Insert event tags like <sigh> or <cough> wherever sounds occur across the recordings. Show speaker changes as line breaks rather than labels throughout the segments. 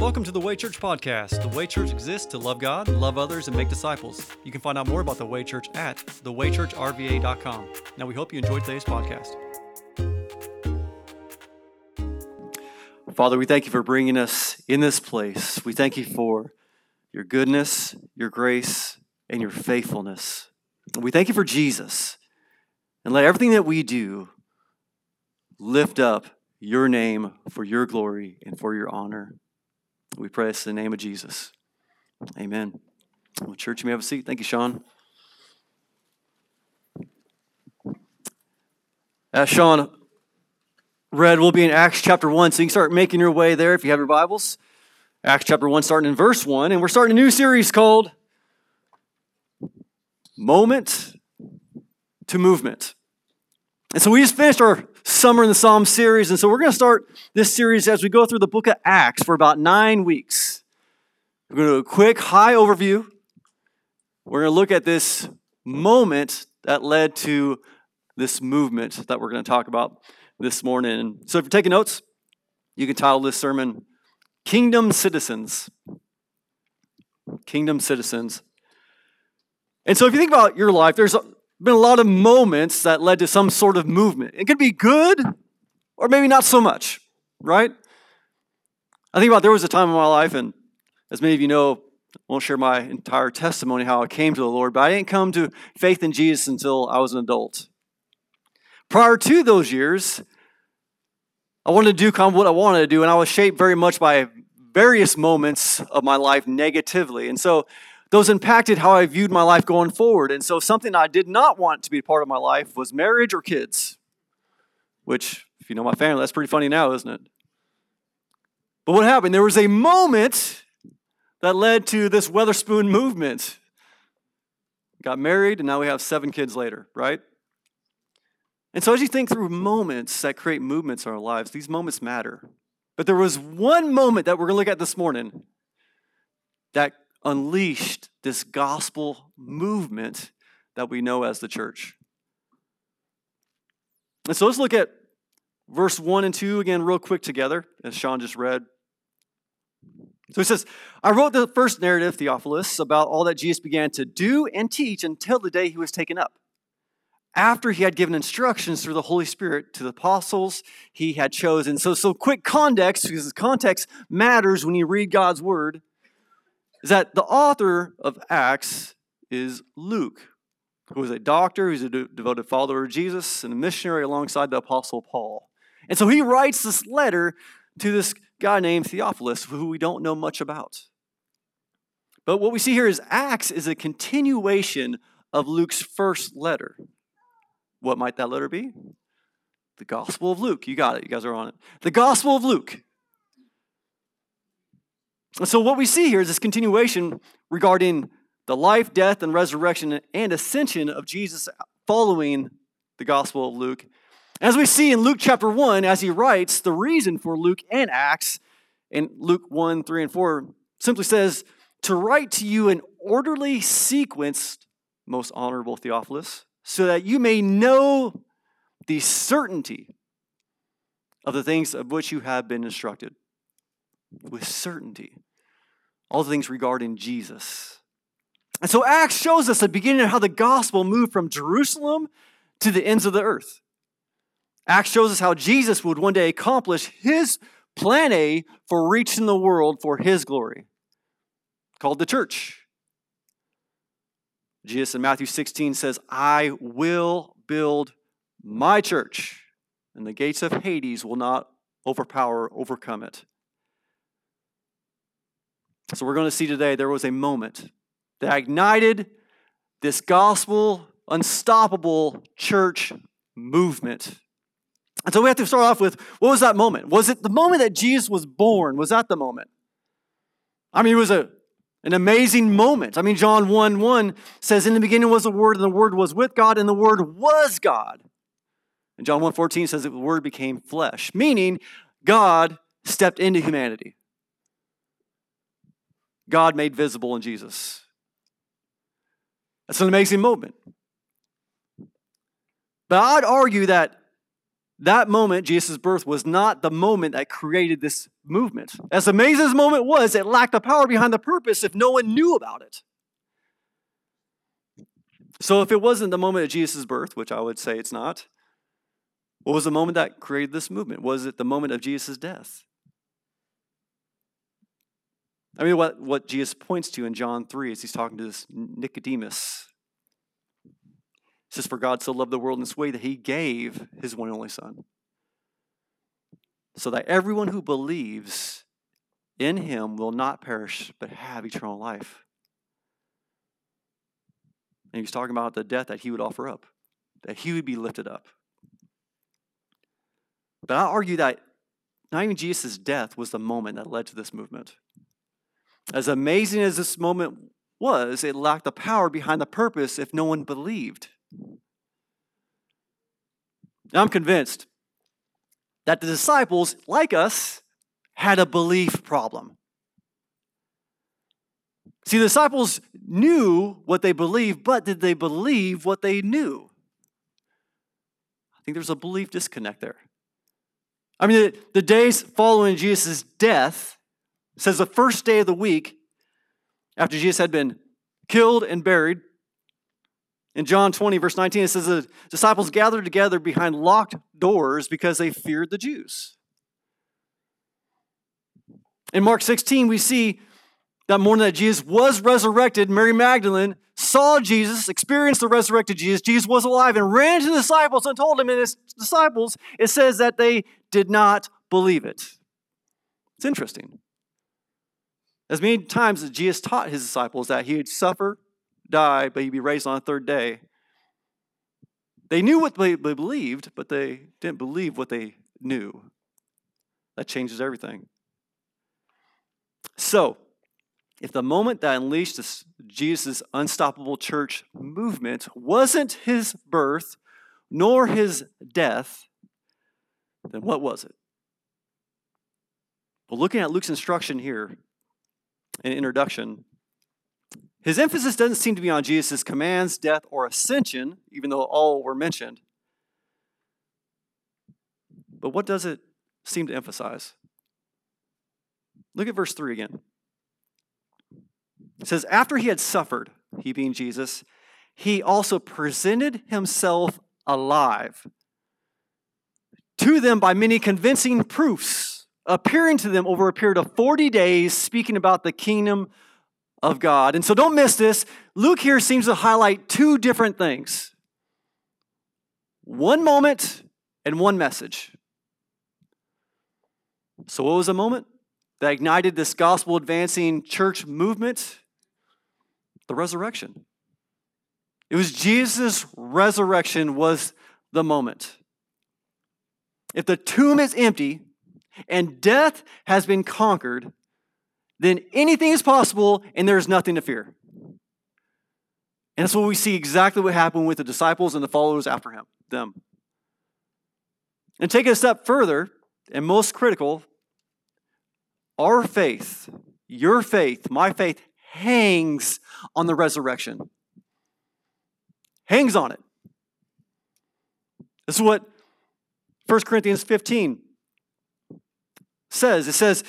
Welcome to the Way Church podcast. The Way Church exists to love God, love others, and make disciples. You can find out more about the Way Church at thewaychurchrva.com. Now, we hope you enjoyed today's podcast. Father, we thank you for bringing us in this place. We thank you for your goodness, your grace, and your faithfulness. We thank you for Jesus. And let everything that we do lift up your name for your glory and for your honor. We pray this in the name of Jesus. Amen. Well, church, you may have a seat. Thank you, Sean. As Sean read, we'll be in Acts chapter 1, so you can start making your way there if you have your Bibles. Acts chapter 1, starting in verse 1, and we're starting a new series called Moment to Movement. And so we just finished our Summer in the Psalm series. And so we're going to start this series as we go through the book of Acts for about nine weeks. We're going to do a quick high overview. We're going to look at this moment that led to this movement that we're going to talk about this morning. So if you're taking notes, you can title this sermon Kingdom Citizens. Kingdom Citizens. And so if you think about your life, there's been a lot of moments that led to some sort of movement. It could be good or maybe not so much, right? I think about there was a time in my life, and as many of you know, I won't share my entire testimony how I came to the Lord, but I didn't come to faith in Jesus until I was an adult. Prior to those years, I wanted to do kind of what I wanted to do, and I was shaped very much by various moments of my life negatively. And so those impacted how I viewed my life going forward. And so, something I did not want to be part of my life was marriage or kids, which, if you know my family, that's pretty funny now, isn't it? But what happened? There was a moment that led to this Weatherspoon movement. Got married, and now we have seven kids later, right? And so, as you think through moments that create movements in our lives, these moments matter. But there was one moment that we're going to look at this morning that unleashed this gospel movement that we know as the church. And so let's look at verse 1 and 2 again, real quick together, as Sean just read. So he says, I wrote the first narrative, Theophilus, about all that Jesus began to do and teach until the day he was taken up. After he had given instructions through the Holy Spirit to the apostles he had chosen. So, so quick context, because context matters when you read God's word is that the author of Acts is Luke, who was a doctor, who's a devoted follower of Jesus, and a missionary alongside the Apostle Paul. And so he writes this letter to this guy named Theophilus, who we don't know much about. But what we see here is Acts is a continuation of Luke's first letter. What might that letter be? The Gospel of Luke. You got it. You guys are on it. The Gospel of Luke. So, what we see here is this continuation regarding the life, death, and resurrection and ascension of Jesus following the Gospel of Luke. As we see in Luke chapter 1, as he writes, the reason for Luke and Acts in Luke 1, 3, and 4 simply says, To write to you an orderly sequence, most honorable Theophilus, so that you may know the certainty of the things of which you have been instructed with certainty. All the things regarding Jesus. And so Acts shows us the beginning of how the gospel moved from Jerusalem to the ends of the earth. Acts shows us how Jesus would one day accomplish his plan A for reaching the world for his glory, called the church. Jesus in Matthew 16 says, I will build my church, and the gates of Hades will not overpower, overcome it. So we're going to see today there was a moment that ignited this gospel, unstoppable church movement. And so we have to start off with what was that moment? Was it the moment that Jesus was born? Was that the moment? I mean, it was a, an amazing moment. I mean, John 1 1 says, In the beginning was the Word, and the Word was with God, and the Word was God. And John 1 14 says that the Word became flesh, meaning God stepped into humanity. God made visible in Jesus. That's an amazing moment. But I'd argue that that moment, Jesus' birth, was not the moment that created this movement. As amazing as moment was, it lacked the power behind the purpose if no one knew about it. So, if it wasn't the moment of Jesus' birth, which I would say it's not, what was the moment that created this movement? Was it the moment of Jesus' death? I mean, what, what Jesus points to in John 3 is he's talking to this Nicodemus. It says, For God so loved the world in this way that he gave his one and only Son, so that everyone who believes in him will not perish but have eternal life. And he's talking about the death that he would offer up, that he would be lifted up. But I argue that not even Jesus' death was the moment that led to this movement. As amazing as this moment was, it lacked the power behind the purpose if no one believed. Now, I'm convinced that the disciples, like us, had a belief problem. See, the disciples knew what they believed, but did they believe what they knew? I think there's a belief disconnect there. I mean, the, the days following Jesus' death says the first day of the week, after Jesus had been killed and buried, in John 20, verse 19, it says the disciples gathered together behind locked doors because they feared the Jews. In Mark 16, we see that morning that Jesus was resurrected, Mary Magdalene saw Jesus, experienced the resurrected Jesus. Jesus was alive and ran to the disciples and told him and his disciples, it says that they did not believe it. It's interesting. As many times as Jesus taught his disciples that he would suffer, die, but he'd be raised on the third day, they knew what they believed, but they didn't believe what they knew. That changes everything. So, if the moment that unleashed Jesus' unstoppable church movement wasn't his birth nor his death, then what was it? Well, looking at Luke's instruction here in introduction, his emphasis doesn't seem to be on Jesus' commands, death, or ascension, even though all were mentioned. But what does it seem to emphasize? Look at verse 3 again. It says, After he had suffered, he being Jesus, he also presented himself alive to them by many convincing proofs, appearing to them over a period of 40 days, speaking about the kingdom of God. And so don't miss this. Luke here seems to highlight two different things one moment and one message. So, what was the moment that ignited this gospel advancing church movement? the resurrection. It was Jesus' resurrection was the moment. If the tomb is empty and death has been conquered, then anything is possible and there is nothing to fear. And that's what we see exactly what happened with the disciples and the followers after him, them. And take it a step further, and most critical, our faith, your faith, my faith, hangs on the resurrection. Hangs on it. This is what 1 Corinthians 15 says. It says,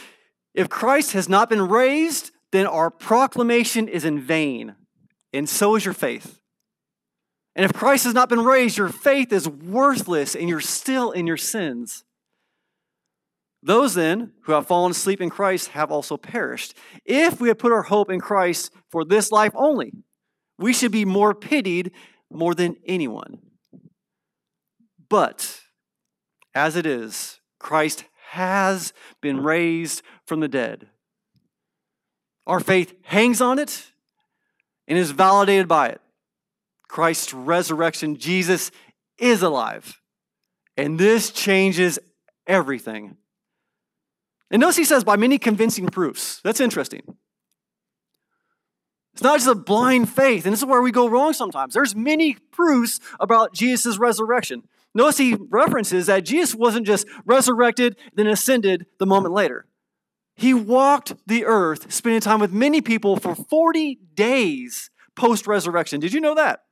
If Christ has not been raised, then our proclamation is in vain, and so is your faith. And if Christ has not been raised, your faith is worthless, and you're still in your sins. Those then who have fallen asleep in Christ have also perished. If we had put our hope in Christ for this life only, we should be more pitied more than anyone. But as it is, Christ has been raised from the dead. Our faith hangs on it and is validated by it. Christ's resurrection, Jesus is alive. And this changes everything. And notice he says, by many convincing proofs. That's interesting. It's not just a blind faith, and this is where we go wrong sometimes. There's many proofs about Jesus' resurrection. Notice he references that Jesus wasn't just resurrected, then ascended the moment later. He walked the earth, spending time with many people for 40 days post resurrection. Did you know that?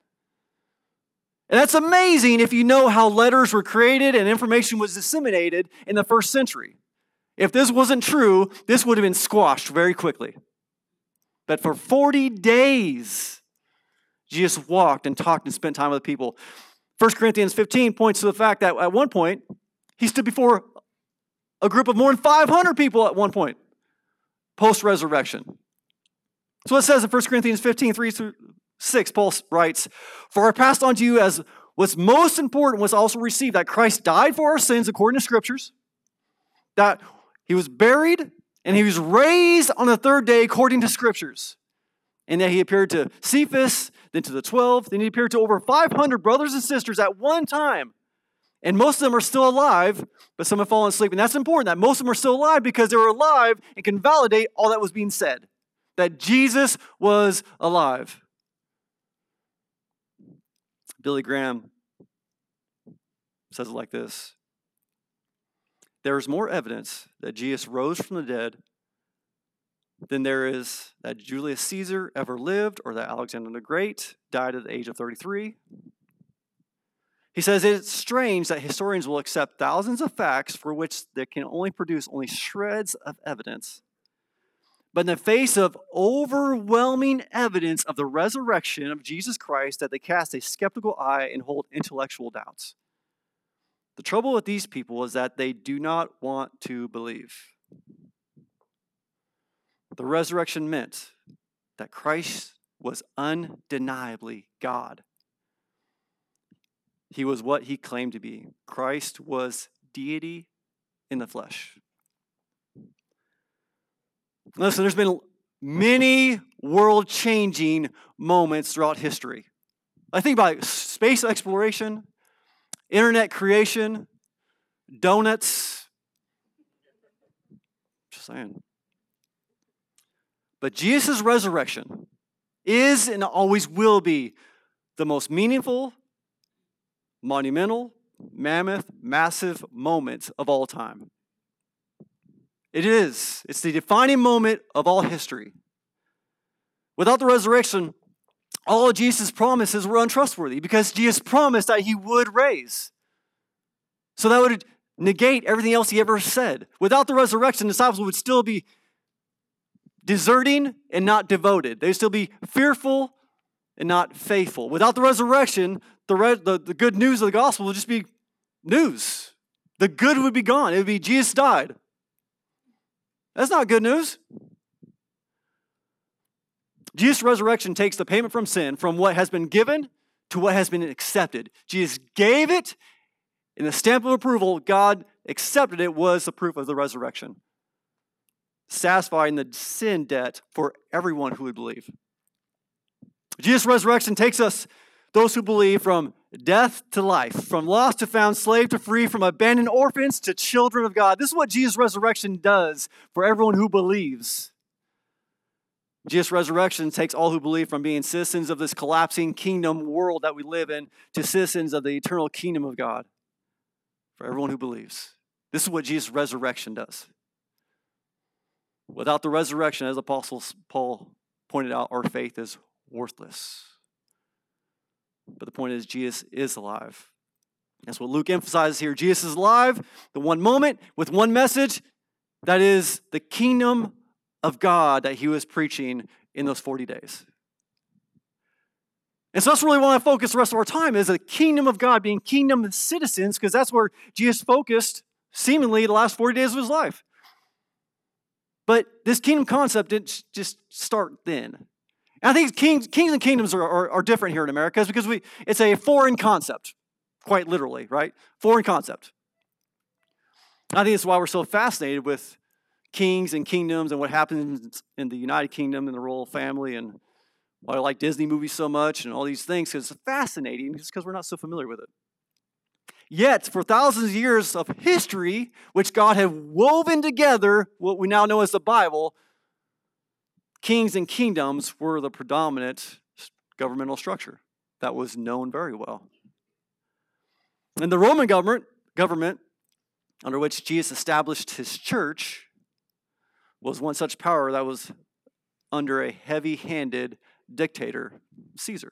And that's amazing if you know how letters were created and information was disseminated in the first century. If this wasn't true, this would have been squashed very quickly. But for 40 days, Jesus walked and talked and spent time with people. 1 Corinthians 15 points to the fact that at one point, he stood before a group of more than 500 people at one point, post resurrection. So it says in 1 Corinthians 15, 3 through 6, Paul writes, For I passed on to you as what's most important was also received that Christ died for our sins according to scriptures, that he was buried and he was raised on the third day according to scriptures. And that he appeared to Cephas, then to the 12, then he appeared to over 500 brothers and sisters at one time. And most of them are still alive, but some have fallen asleep. And that's important that most of them are still alive because they were alive and can validate all that was being said that Jesus was alive. Billy Graham says it like this there is more evidence that Jesus rose from the dead than there is that Julius Caesar ever lived or that Alexander the Great died at the age of 33. He says it's strange that historians will accept thousands of facts for which they can only produce only shreds of evidence. But in the face of overwhelming evidence of the resurrection of Jesus Christ, that they cast a skeptical eye and hold intellectual doubts. The trouble with these people is that they do not want to believe. The resurrection meant that Christ was undeniably God. He was what he claimed to be. Christ was deity in the flesh. Listen, there's been many world changing moments throughout history. I think about space exploration, internet creation, donuts. Just saying. But Jesus' resurrection is and always will be the most meaningful, monumental, mammoth, massive moment of all time. It is. It's the defining moment of all history. Without the resurrection, all of Jesus' promises were untrustworthy because Jesus promised that he would raise. So that would negate everything else he ever said. Without the resurrection, the disciples would still be deserting and not devoted. They'd still be fearful and not faithful. Without the resurrection, the, re- the, the good news of the gospel would just be news. The good would be gone. It would be Jesus died. That's not good news. Jesus' resurrection takes the payment from sin from what has been given to what has been accepted. Jesus gave it, in the stamp of approval, God accepted it, was the proof of the resurrection, satisfying the sin debt for everyone who would believe. Jesus' resurrection takes us, those who believe, from death to life, from lost to found, slave to free, from abandoned orphans to children of God. This is what Jesus' resurrection does for everyone who believes. Jesus' resurrection takes all who believe from being citizens of this collapsing kingdom world that we live in to citizens of the eternal kingdom of God. For everyone who believes. This is what Jesus' resurrection does. Without the resurrection, as Apostle Paul pointed out, our faith is worthless. But the point is, Jesus is alive. That's what Luke emphasizes here. Jesus is alive, the one moment with one message that is the kingdom of God that he was preaching in those 40 days. And so that's really what I focus the rest of our time is the kingdom of God, being kingdom of citizens, because that's where Jesus focused seemingly the last 40 days of his life. But this kingdom concept didn't just start then. And I think kings, kings and kingdoms are, are, are different here in America because we, it's a foreign concept, quite literally, right? Foreign concept. I think that's why we're so fascinated with kings and kingdoms and what happens in the United Kingdom and the royal family and why I like Disney movies so much and all these things because it's fascinating just because we're not so familiar with it. Yet, for thousands of years of history, which God had woven together, what we now know as the Bible, kings and kingdoms were the predominant governmental structure that was known very well. And the Roman government, government under which Jesus established his church was one such power that was under a heavy handed dictator, Caesar.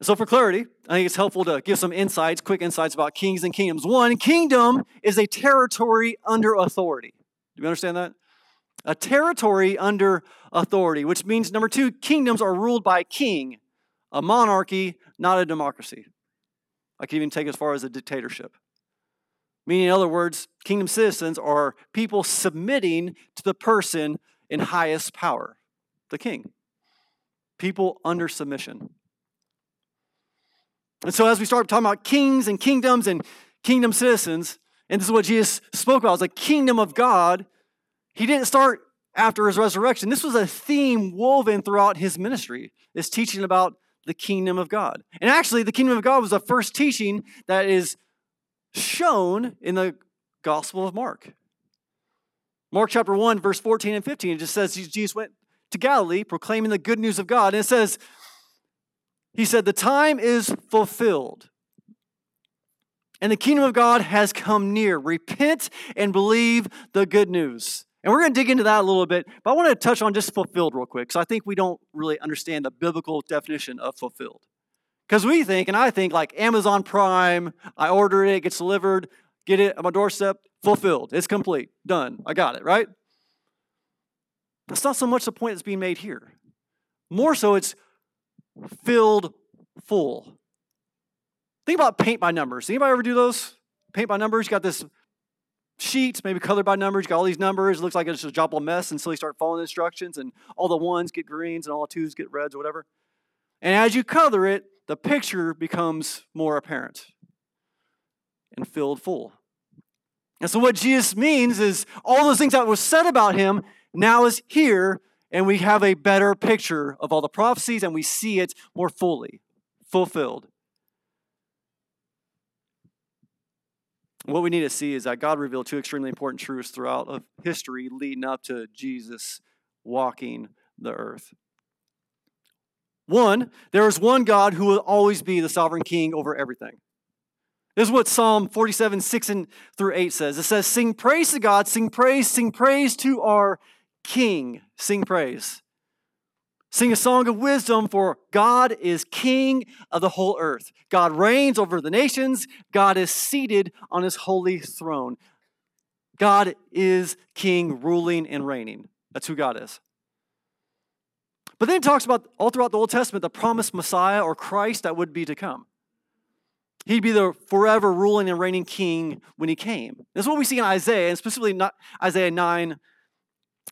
So, for clarity, I think it's helpful to give some insights, quick insights about kings and kingdoms. One, kingdom is a territory under authority. Do you understand that? A territory under authority, which means number two, kingdoms are ruled by a king, a monarchy, not a democracy. I can even take as far as a dictatorship. Meaning, in other words, kingdom citizens are people submitting to the person in highest power, the king. People under submission. And so, as we start talking about kings and kingdoms and kingdom citizens, and this is what Jesus spoke about, was the kingdom of God. He didn't start after his resurrection. This was a theme woven throughout his ministry, is teaching about the kingdom of God. And actually, the kingdom of God was the first teaching that is shown in the Gospel of Mark. Mark chapter 1, verse 14 and 15, it just says Jesus went to Galilee proclaiming the good news of God. And it says, he said, The time is fulfilled, and the kingdom of God has come near. Repent and believe the good news. And we're going to dig into that a little bit, but I want to touch on just fulfilled real quick, because I think we don't really understand the biblical definition of fulfilled. Because we think, and I think, like Amazon Prime, I order it, it gets delivered, get it on my doorstep, fulfilled. It's complete, done. I got it, right? That's not so much the point that's being made here. More so, it's filled full. Think about paint by numbers. Anybody ever do those? Paint by numbers. You got this sheet, maybe colored by numbers. You got all these numbers. It looks like it's a jumble mess until you start following instructions, and all the ones get greens and all the twos get reds or whatever. And as you color it, the picture becomes more apparent and filled full. And so, what Jesus means is all those things that were said about him now is here and we have a better picture of all the prophecies and we see it more fully fulfilled. What we need to see is that God revealed two extremely important truths throughout of history leading up to Jesus walking the earth. One, there is one God who will always be the sovereign king over everything. This is what Psalm 47, 6 and through 8 says. It says, Sing praise to God, sing praise, sing praise to our King. Sing praise. Sing a song of wisdom, for God is king of the whole earth. God reigns over the nations. God is seated on his holy throne. God is king, ruling and reigning. That's who God is. But then it talks about all throughout the Old Testament the promised Messiah or Christ that would be to come. He'd be the forever ruling and reigning king when he came. This is what we see in Isaiah, and specifically not Isaiah 9,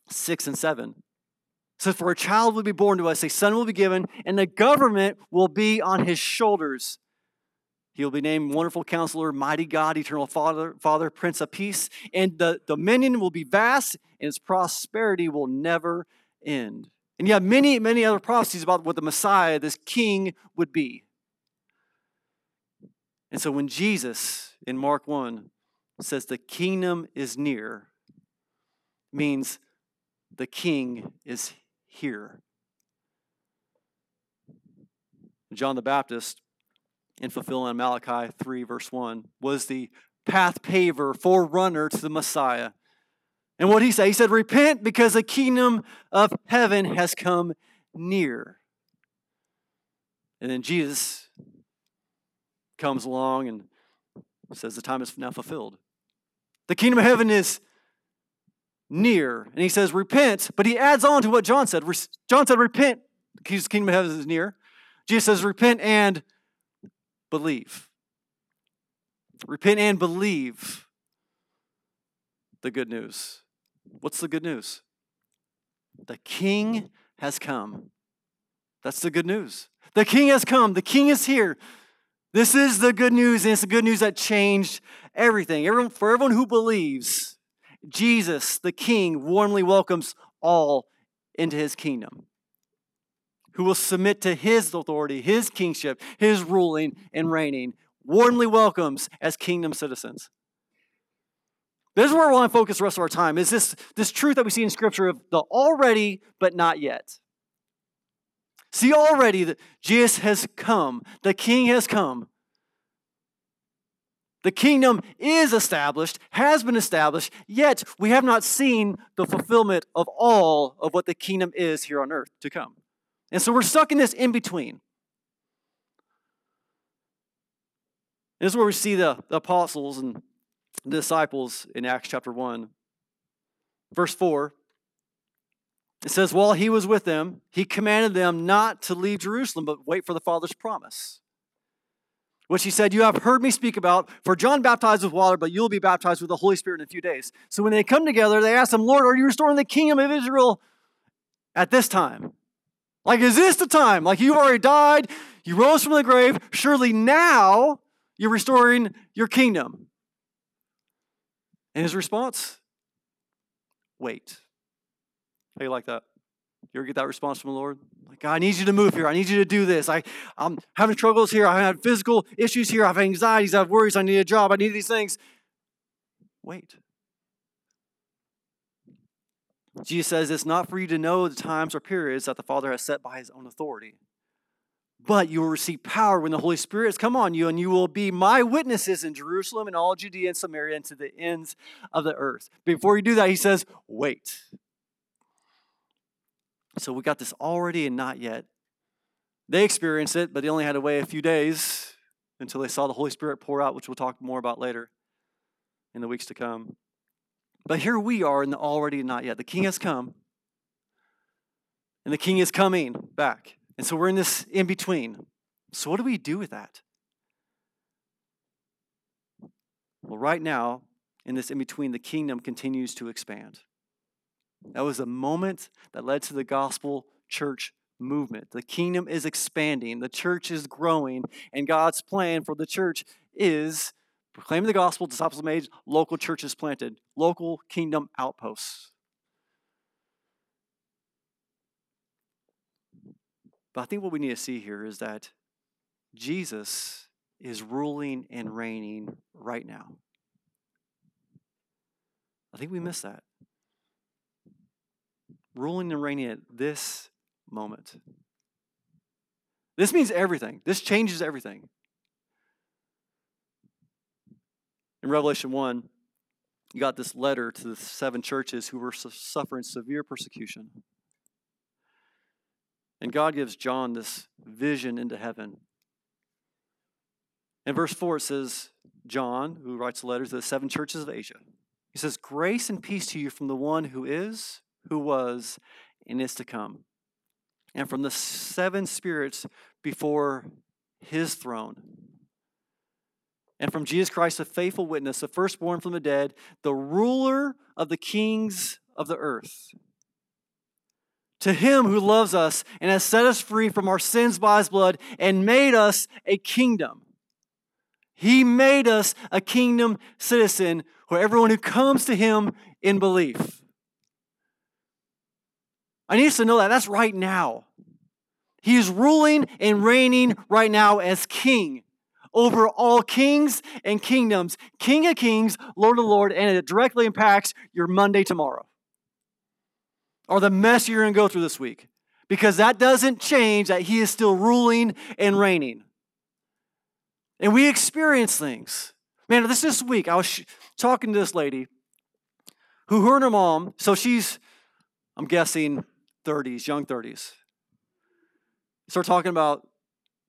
6 and 7. It says, For a child will be born to us, a son will be given, and the government will be on his shoulders. He will be named Wonderful Counselor, Mighty God, Eternal Father, Father, Prince of Peace, and the dominion will be vast, and its prosperity will never end. And you have many, many other prophecies about what the Messiah, this king, would be. And so when Jesus in Mark 1 says the kingdom is near, means the king is here. John the Baptist, in fulfilling Malachi 3, verse 1, was the path paver, forerunner to the Messiah. And what he said? He said, Repent because the kingdom of heaven has come near. And then Jesus comes along and says, The time is now fulfilled. The kingdom of heaven is near. And he says, repent, but he adds on to what John said. John said, repent, the kingdom of heaven is near. Jesus says, repent and believe. Repent and believe the good news. What's the good news? The king has come. That's the good news. The king has come. The king is here. This is the good news, and it's the good news that changed everything. Everyone, for everyone who believes, Jesus, the King, warmly welcomes all into his kingdom, who will submit to his authority, his kingship, his ruling and reigning, warmly welcomes as kingdom citizens. This is where we want to focus the rest of our time, is this, this truth that we see in Scripture of the already but not yet. See already that Jesus has come, the King has come, the kingdom is established, has been established, yet we have not seen the fulfillment of all of what the kingdom is here on earth to come. And so we're stuck in this in between. this is where we see the, the apostles and the disciples in Acts chapter 1. Verse 4 it says, While he was with them, he commanded them not to leave Jerusalem, but wait for the Father's promise. Which he said, You have heard me speak about, for John baptized with water, but you'll be baptized with the Holy Spirit in a few days. So when they come together, they ask him, Lord, are you restoring the kingdom of Israel at this time? Like, is this the time? Like, you've already died, you rose from the grave. Surely now you're restoring your kingdom. And his response? Wait. How you like that? You ever get that response from the Lord? Like, God, I need you to move here. I need you to do this. I, I'm having struggles here. I have physical issues here. I have anxieties. I have worries. I need a job. I need these things. Wait. Jesus says it's not for you to know the times or periods that the Father has set by his own authority. But you will receive power when the Holy Spirit has come on you, and you will be my witnesses in Jerusalem and all Judea and Samaria and to the ends of the earth. Before you do that, he says, wait. So we got this already and not yet. They experienced it, but they only had to wait a few days until they saw the Holy Spirit pour out, which we'll talk more about later in the weeks to come. But here we are in the already and not yet. The king has come, and the king is coming back. And so we're in this in between. So, what do we do with that? Well, right now, in this in between, the kingdom continues to expand. That was a moment that led to the gospel church movement. The kingdom is expanding, the church is growing, and God's plan for the church is proclaiming the gospel, disciples made, local churches planted, local kingdom outposts. But I think what we need to see here is that Jesus is ruling and reigning right now. I think we miss that ruling and reigning at this moment. This means everything. This changes everything. In Revelation 1, you got this letter to the seven churches who were suffering severe persecution. And God gives John this vision into heaven. In verse 4, it says, John, who writes the letter to the seven churches of Asia, he says, Grace and peace to you from the one who is, who was, and is to come. And from the seven spirits before his throne. And from Jesus Christ, a faithful witness, the firstborn from the dead, the ruler of the kings of the earth. To him who loves us and has set us free from our sins by his blood and made us a kingdom. He made us a kingdom citizen for everyone who comes to him in belief. I need us to know that. That's right now. He is ruling and reigning right now as king over all kings and kingdoms, King of kings, Lord of Lord, and it directly impacts your Monday tomorrow or the mess you're going to go through this week because that doesn't change that He is still ruling and reigning. And we experience things. Man, this this week, I was sh- talking to this lady who her and her mom, so she's, I'm guessing, 30s, young 30s. Start talking about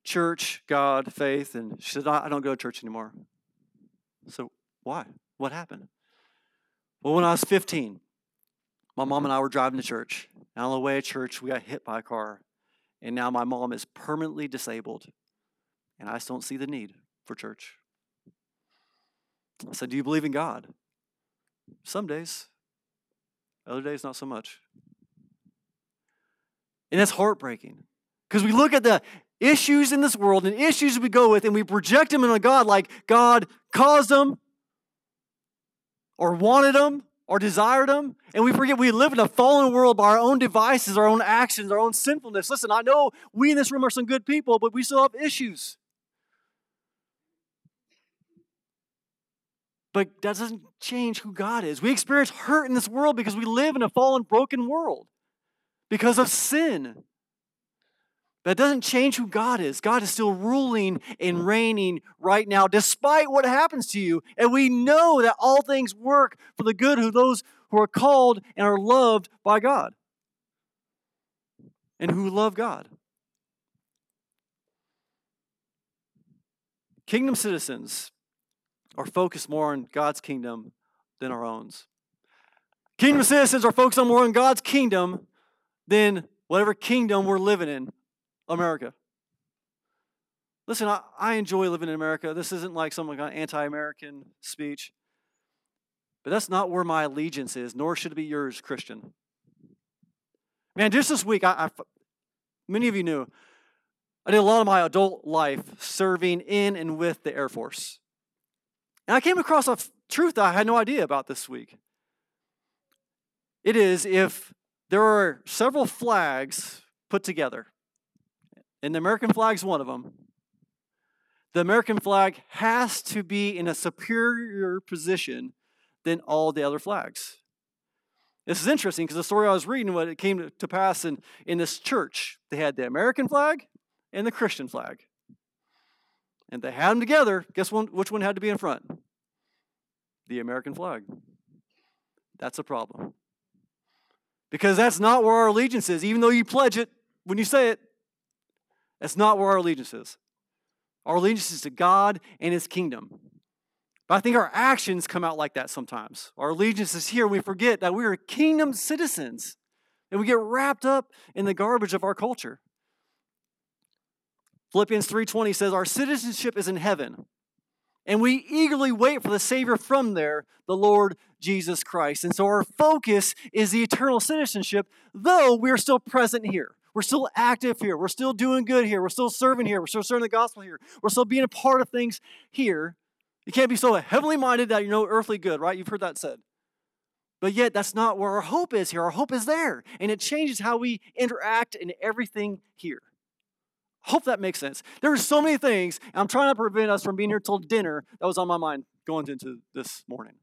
church, God, faith, and she said, I don't go to church anymore. So, why? What happened? Well, when I was 15, my mom and I were driving to church. And on the way to church, we got hit by a car. And now my mom is permanently disabled. And I just don't see the need for church. I said, Do you believe in God? Some days. Other days, not so much. And that's heartbreaking. Because we look at the issues in this world and issues we go with and we project them on God like God caused them or wanted them or desired them. And we forget we live in a fallen world by our own devices, our own actions, our own sinfulness. Listen, I know we in this room are some good people, but we still have issues. But that doesn't change who God is. We experience hurt in this world because we live in a fallen, broken world because of sin. That doesn't change who God is. God is still ruling and mm. reigning right now, despite what happens to you. And we know that all things work for the good of those who are called and are loved by God and who love God. Kingdom citizens are focused more on God's kingdom than our own. Kingdom citizens are focused on more on God's kingdom than whatever kingdom we're living in, America. Listen, I, I enjoy living in America. This isn't like some of anti American speech. But that's not where my allegiance is, nor should it be yours, Christian. Man, just this week, I, I, many of you knew, I did a lot of my adult life serving in and with the Air Force. And I came across a f- truth I had no idea about this week. It is if there are several flags put together, and the American flag is one of them, the American flag has to be in a superior position than all the other flags. This is interesting because the story I was reading, what it came to pass in, in this church, they had the American flag and the Christian flag. And they had them together. Guess one, which one had to be in front? The American flag. That's a problem. Because that's not where our allegiance is, even though you pledge it when you say it. That's not where our allegiance is. Our allegiance is to God and His kingdom. But I think our actions come out like that sometimes. Our allegiance is here. And we forget that we are kingdom citizens and we get wrapped up in the garbage of our culture. Philippians 3:20 says our citizenship is in heaven and we eagerly wait for the savior from there, the Lord Jesus Christ. And so our focus is the eternal citizenship though we're still present here. We're still active here. We're still doing good here. We're still serving here. We're still serving the gospel here. We're still being a part of things here. You can't be so heavenly minded that you know earthly good, right? You've heard that said. But yet, that's not where our hope is here. Our hope is there, and it changes how we interact in everything here. Hope that makes sense. There are so many things, I'm trying to prevent us from being here till dinner. That was on my mind going into this morning.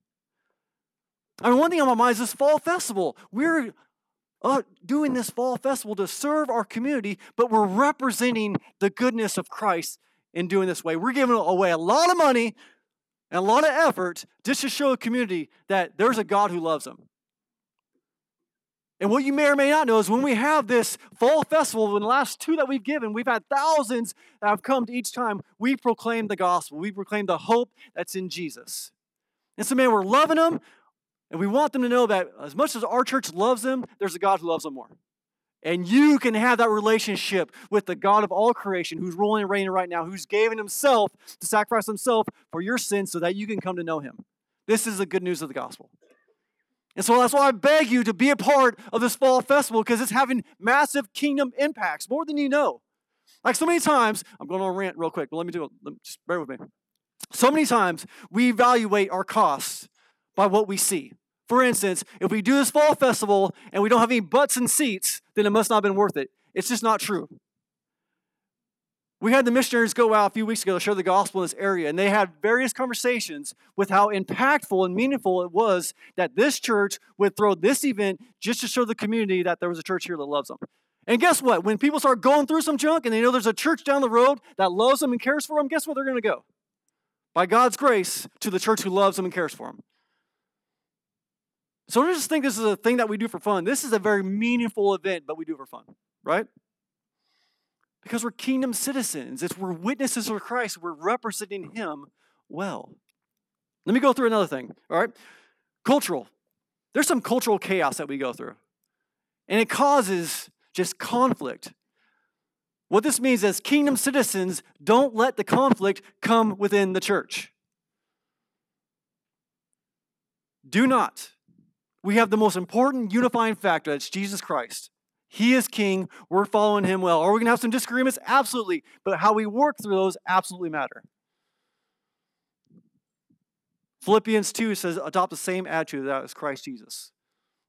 I mean, one thing on my mind is this fall festival. We're uh, doing this fall festival to serve our community, but we're representing the goodness of Christ in doing this way. We're giving away a lot of money and a lot of effort just to show a community that there's a God who loves them. And what you may or may not know is when we have this fall festival, in the last two that we've given, we've had thousands that have come to each time. We proclaim the gospel. We proclaim the hope that's in Jesus. And so, man, we're loving them, and we want them to know that as much as our church loves them, there's a God who loves them more. And you can have that relationship with the God of all creation who's ruling and reigning right now, who's given himself to sacrifice himself for your sins so that you can come to know him. This is the good news of the gospel. And so that's why I beg you to be a part of this fall festival because it's having massive kingdom impacts, more than you know. Like so many times, I'm going on a rant real quick, but let me do it. Just bear with me. So many times we evaluate our costs by what we see. For instance, if we do this fall festival and we don't have any butts and seats, then it must not have been worth it. It's just not true. We had the missionaries go out a few weeks ago to share the gospel in this area, and they had various conversations with how impactful and meaningful it was that this church would throw this event just to show the community that there was a church here that loves them. And guess what? When people start going through some junk and they know there's a church down the road that loves them and cares for them, guess where they're going to go? By God's grace, to the church who loves them and cares for them. So don't just think this is a thing that we do for fun. This is a very meaningful event, but we do it for fun, right? Because we're kingdom citizens. It's we're witnesses for Christ. We're representing Him well. Let me go through another thing. All right, cultural. There's some cultural chaos that we go through, and it causes just conflict. What this means is kingdom citizens don't let the conflict come within the church. Do not we have the most important unifying factor that's Jesus Christ. He is king. We're following him well. Are we going to have some disagreements? Absolutely. But how we work through those absolutely matter. Philippians 2 says, adopt the same attitude that is Christ Jesus.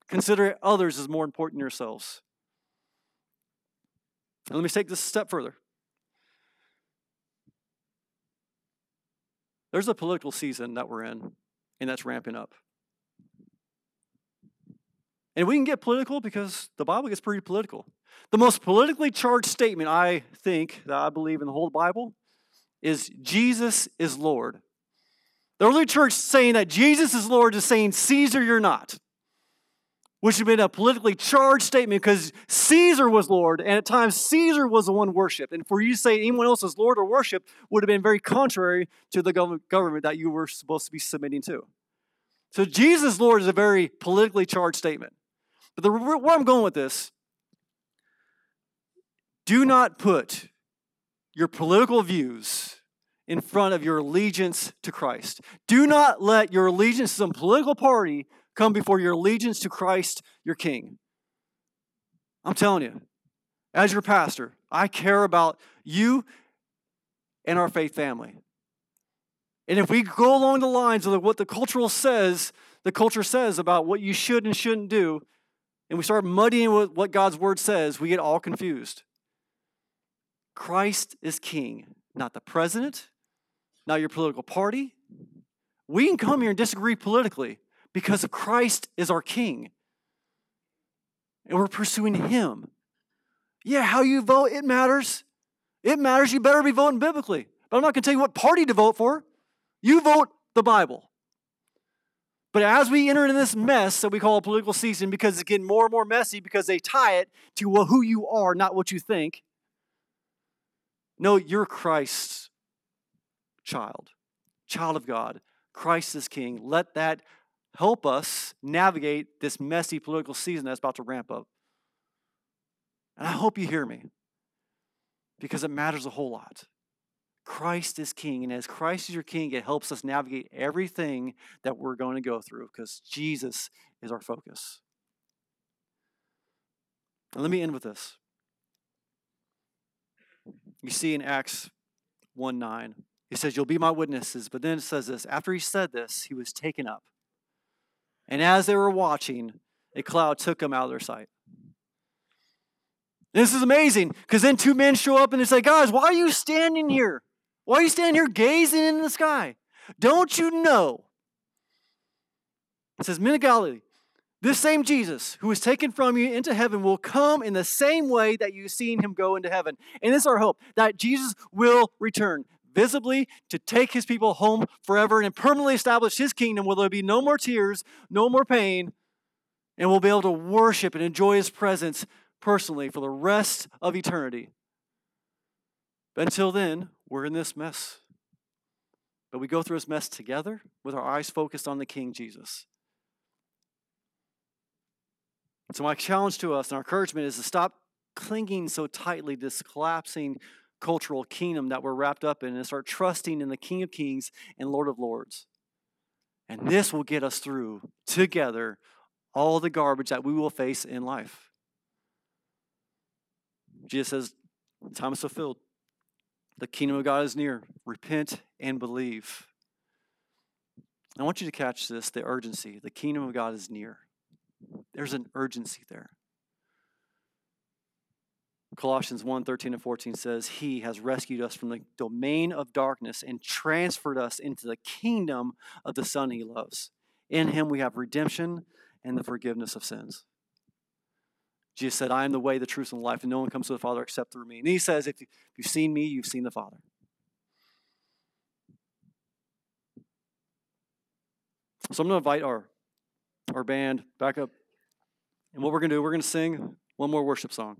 Consider others as more important than yourselves. And let me take this a step further. There's a political season that we're in, and that's ramping up. And we can get political because the Bible gets pretty political. The most politically charged statement I think that I believe in the whole Bible is Jesus is Lord. The early church saying that Jesus is Lord is saying, Caesar, you're not. which had been a politically charged statement because Caesar was Lord, and at times Caesar was the one worshipped. And for you to say anyone else is Lord or worship would have been very contrary to the government that you were supposed to be submitting to. So Jesus Lord is a very politically charged statement. But the, where I'm going with this, do not put your political views in front of your allegiance to Christ. Do not let your allegiance to some political party come before your allegiance to Christ, your King. I'm telling you, as your pastor, I care about you and our faith family. And if we go along the lines of what the cultural says, the culture says about what you should and shouldn't do, and we start muddying with what God's word says, we get all confused. Christ is king, not the president, not your political party. We can come here and disagree politically because Christ is our king. And we're pursuing him. Yeah, how you vote, it matters. It matters. You better be voting biblically. But I'm not going to tell you what party to vote for. You vote the Bible. But as we enter into this mess that we call a political season, because it's getting more and more messy because they tie it to well, who you are, not what you think. No, you're Christ's child, child of God. Christ is King. Let that help us navigate this messy political season that's about to ramp up. And I hope you hear me because it matters a whole lot. Christ is king. And as Christ is your king, it helps us navigate everything that we're going to go through because Jesus is our focus. And let me end with this. You see in Acts 1 9, he says, You'll be my witnesses. But then it says this after he said this, he was taken up. And as they were watching, a cloud took him out of their sight. This is amazing because then two men show up and they say, Guys, why are you standing here? Why are you standing here gazing in the sky? Don't you know? It says, Men of Galilee, this same Jesus who was taken from you into heaven will come in the same way that you've seen him go into heaven. And it's our hope that Jesus will return visibly to take his people home forever and permanently establish his kingdom where there'll be no more tears, no more pain, and we'll be able to worship and enjoy his presence personally for the rest of eternity. But until then, we're in this mess. But we go through this mess together with our eyes focused on the King Jesus. So, my challenge to us and our encouragement is to stop clinging so tightly to this collapsing cultural kingdom that we're wrapped up in and start trusting in the King of Kings and Lord of Lords. And this will get us through together all the garbage that we will face in life. Jesus says, time is fulfilled. The kingdom of God is near. Repent and believe. I want you to catch this the urgency. The kingdom of God is near. There's an urgency there. Colossians 1 13 and 14 says, He has rescued us from the domain of darkness and transferred us into the kingdom of the Son He loves. In Him we have redemption and the forgiveness of sins. Jesus said, I am the way, the truth, and the life, and no one comes to the Father except through me. And He says, If you've seen me, you've seen the Father. So I'm going to invite our, our band back up. And what we're going to do, we're going to sing one more worship song.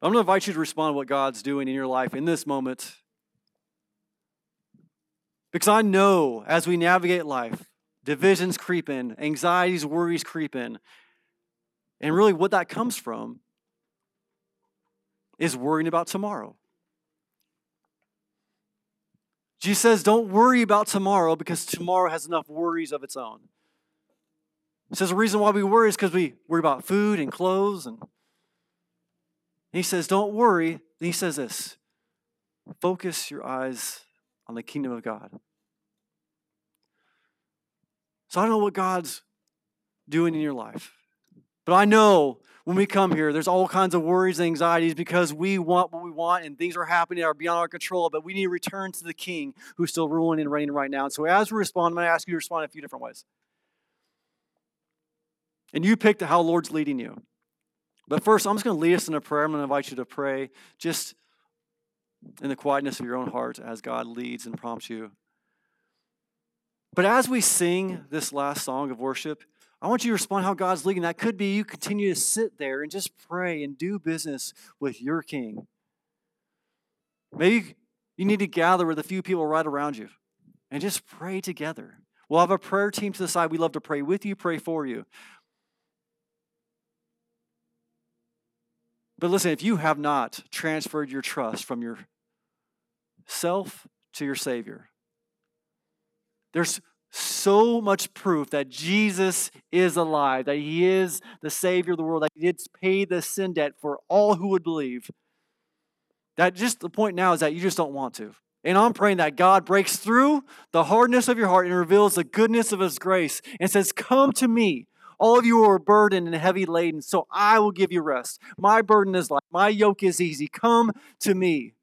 I'm going to invite you to respond to what God's doing in your life in this moment. Because I know as we navigate life, divisions creep in, anxieties, worries creep in. And really, what that comes from is worrying about tomorrow. Jesus says, Don't worry about tomorrow because tomorrow has enough worries of its own. He says the reason why we worry is because we worry about food and clothes and he says, Don't worry. Then he says this focus your eyes on the kingdom of God. So I don't know what God's doing in your life, but I know when we come here, there's all kinds of worries and anxieties because we want what we want and things are happening that are beyond our control, but we need to return to the King who's still ruling and reigning right now. And so as we respond, I'm going to ask you to respond in a few different ways. And you pick how Lord's leading you. But first, I'm just going to lead us in a prayer. I'm going to invite you to pray just in the quietness of your own heart as God leads and prompts you. But as we sing this last song of worship, I want you to respond how God's leading. That could be you continue to sit there and just pray and do business with your King. Maybe you need to gather with a few people right around you and just pray together. We'll have a prayer team to the side. We love to pray with you, pray for you. But listen, if you have not transferred your trust from your self to your Savior, there's so much proof that Jesus is alive, that He is the Savior of the world, that He did pay the sin debt for all who would believe. That just the point now is that you just don't want to. And I'm praying that God breaks through the hardness of your heart and reveals the goodness of His grace and says, Come to me, all of you who are burdened and heavy laden, so I will give you rest. My burden is light, my yoke is easy. Come to me.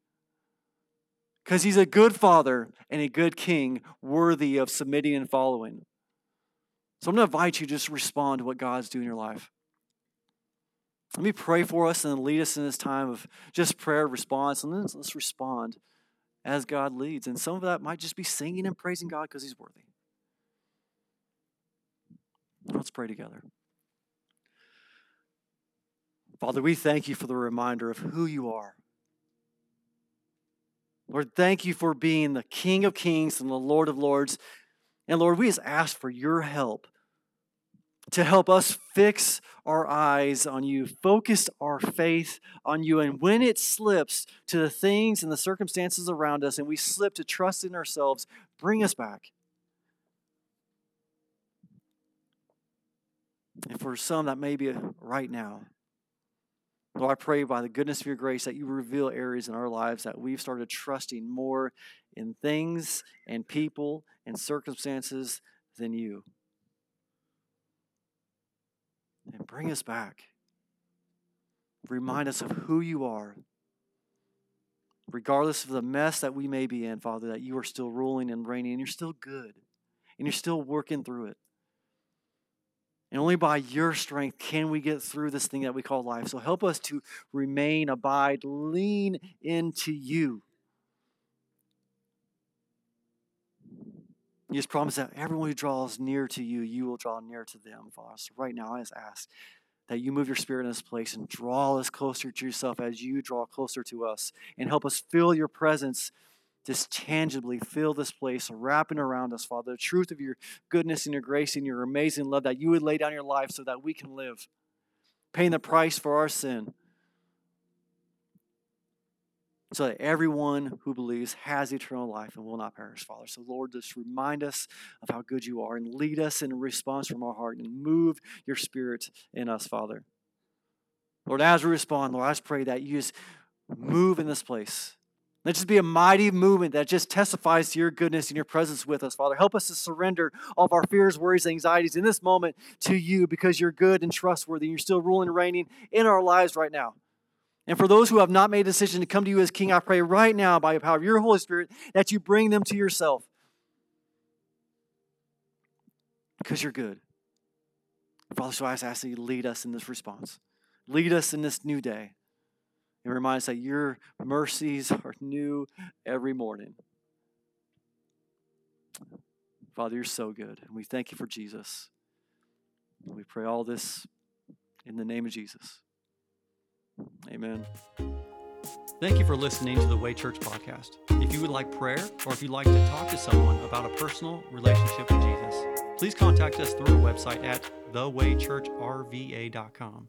Because He's a good Father and a good King, worthy of submitting and following. So I'm going to invite you to just respond to what God's doing in your life. Let me pray for us and lead us in this time of just prayer response, and then let's respond as God leads. And some of that might just be singing and praising God because He's worthy. Let's pray together. Father, we thank you for the reminder of who you are. Lord, thank you for being the King of Kings and the Lord of Lords. And Lord, we just ask for your help to help us fix our eyes on you, focus our faith on you. And when it slips to the things and the circumstances around us and we slip to trust in ourselves, bring us back. And for some, that may be right now. Lord, I pray by the goodness of your grace that you reveal areas in our lives that we've started trusting more in things and people and circumstances than you and bring us back. Remind us of who you are. Regardless of the mess that we may be in, Father, that you are still ruling and reigning, and you're still good, and you're still working through it. And only by your strength can we get through this thing that we call life. So help us to remain, abide, lean into you. You just promise that everyone who draws near to you, you will draw near to them, Father. So right now, I just ask that you move your spirit in this place and draw us closer to yourself as you draw closer to us and help us feel your presence just tangibly fill this place, wrapping around us, Father, the truth of your goodness and your grace and your amazing love that you would lay down your life so that we can live, paying the price for our sin so that everyone who believes has eternal life and will not perish, Father. So, Lord, just remind us of how good you are and lead us in response from our heart and move your spirit in us, Father. Lord, as we respond, Lord, I just pray that you just move in this place. Let just be a mighty movement that just testifies to your goodness and your presence with us, Father. Help us to surrender all of our fears, worries, anxieties in this moment to you because you're good and trustworthy. And you're still ruling and reigning in our lives right now. And for those who have not made a decision to come to you as King, I pray right now by the power of your Holy Spirit that you bring them to yourself. Because you're good. Father, so I ask that you lead us in this response. Lead us in this new day. And remind us that your mercies <laughs> are new every morning. Father, you're so good. And we thank you for Jesus. We pray all this in the name of Jesus. Amen. Thank you for listening to the Way Church podcast. If you would like prayer or if you'd like to talk to someone about a personal relationship with Jesus, please contact us through our website at thewaychurchrva.com.